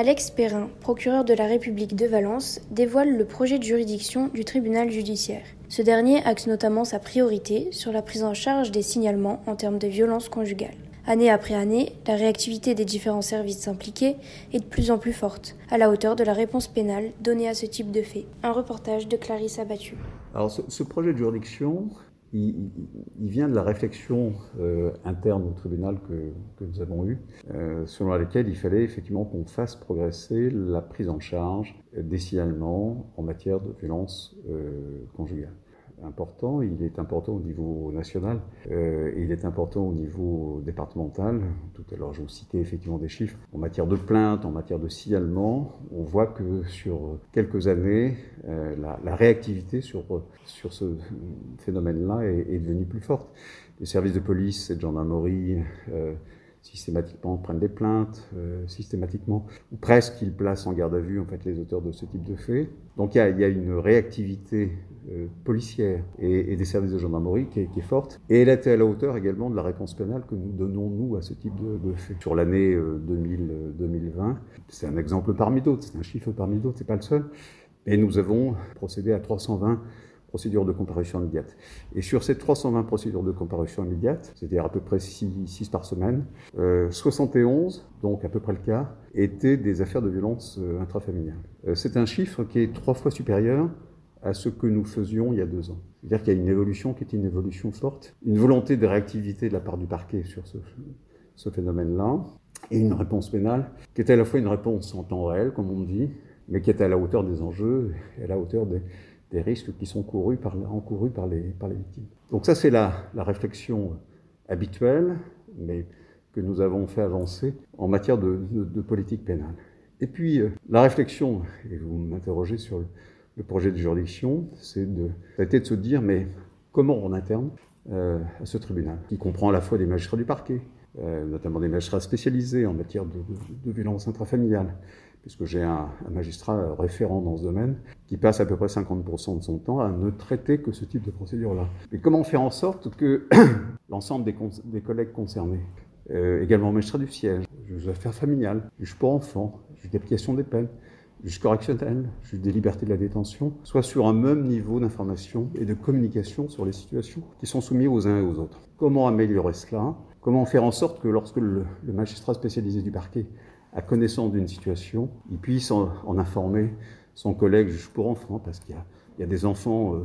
Alex Perrin, procureur de la République de Valence, dévoile le projet de juridiction du tribunal judiciaire. Ce dernier axe notamment sa priorité sur la prise en charge des signalements en termes de violence conjugale. Année après année, la réactivité des différents services impliqués est de plus en plus forte, à la hauteur de la réponse pénale donnée à ce type de fait. Un reportage de Clarisse Abattu. Alors ce, projet de juridiction, il, vient de la réflexion euh, interne au tribunal que, nous avons eue, euh, selon laquelle il fallait effectivement qu'on fasse progresser la prise en charge des signalements en matière de violence euh, conjugale important, il est important au niveau national, euh, il est important au niveau départemental. Tout à l'heure, je vous citais effectivement des chiffres. En matière de plainte, en matière de signalement, on voit que sur quelques années, euh, la, réactivité sur, sur ce phénomène-là est, est, devenue plus forte. Les services de police et de gendarmerie euh, systématiquement prennent des plaintes, euh, systématiquement, ou presque ils placent en garde à vue en fait les auteurs de ce type de faits. Donc il y y a une réactivité euh, policière et, des services de gendarmerie qui est, forte, et elle était à la hauteur également de la réponse pénale que nous donnons nous à ce type de, faits. Sur l'année 2000, euh, 2020, c'est un exemple parmi d'autres, c'est un chiffre parmi d'autres, c'est pas le seul, et nous avons procédé à 320 procédures de comparution immédiate. Et sur ces 320 procédures de comparution immédiate, c'est-à-dire à peu près 6, par semaine, 71, euh, donc à peu près le cas, étaient des affaires de violence euh, intrafamiliale. Euh, c'est un chiffre qui est trois fois supérieur à ce que nous faisions il y a deux ans. C'est-à-dire qu'il y a une évolution qui est une évolution forte, une volonté de réactivité de la part du parquet sur ce, ce phénomène-là, et une réponse pénale qui est à la fois une réponse en temps réel, comme on dit, mais qui est à la hauteur des enjeux et à la hauteur des, des risques qui sont encourus par les, victimes. Donc ça, c'est la, réflexion habituelle, mais que nous avons fait avancer en matière de, politique pénale. Et puis, euh, la réflexion, et vous m'interrogez sur le, projet de juridiction, c'est de, de se dire, mais comment on interne euh, à ce tribunal, qui comprend à la fois des magistrats du parquet, euh, notamment des magistrats spécialisés en matière de, de violence intrafamiliale, puisque j'ai un, magistrat référent dans ce domaine, qui passe à peu près 50% de son temps à ne traiter que ce type de procédure-là. Mais comment faire en sorte que l'ensemble des, collègues concernés, euh, également magistrat du siège, juge affaires familiales, juge pour enfants, juge d'application des peines, juge correctionnel, juge des libertés de la détention, soient sur un même niveau d'information et de communication sur les situations qui sont soumises aux uns et aux autres. Comment améliorer cela? Comment faire en sorte que lorsque le magistrat spécialisé du parquet à connaissance d'une situation, il puisse en, informer son collègue juge pour enfants, parce qu'il y, a, des enfants euh,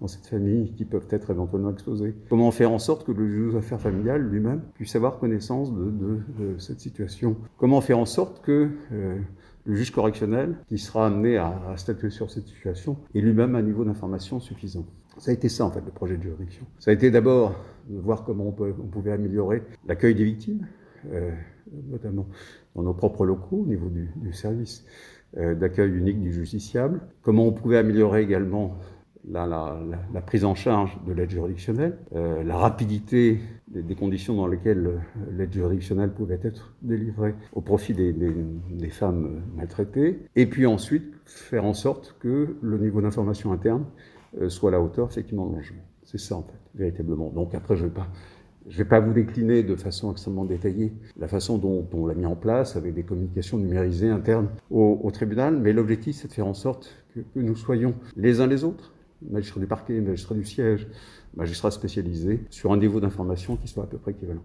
dans, cette famille qui peuvent être éventuellement exposés. Comment faire en sorte que le juge aux affaires familiales lui-même puisse avoir connaissance de, cette situation? Comment faire en sorte que euh, le juge correctionnel, qui sera amené à, statuer sur cette situation, ait lui-même un niveau d'information suffisant? Ça a été ça, en fait, le projet de juridiction. Ça a été d'abord de voir comment on, pouvait améliorer l'accueil des victimes, notamment dans nos propres locaux au niveau du, service euh, d'accueil unique du justiciable. Comment on pouvait améliorer également la, la, prise en charge de l'aide juridictionnelle, euh, la rapidité des, conditions dans lesquelles l'aide juridictionnelle pouvait être délivrée au profit des, des, femmes maltraitées, et puis ensuite faire en sorte que le niveau d'information interne soit à la hauteur effectivement de l'enjeu. C'est ça en fait, véritablement. Donc après, je ne vais pas je ne vais pas vous décliner de façon extrêmement détaillée la façon dont on l'a mis en place avec des communications numérisées internes au, tribunal, mais l'objectif c'est de faire en sorte que, nous soyons les uns les autres, magistrats du parquet, magistrats du siège, magistrats spécialisés, sur un niveau d'information qui soit à peu près équivalent.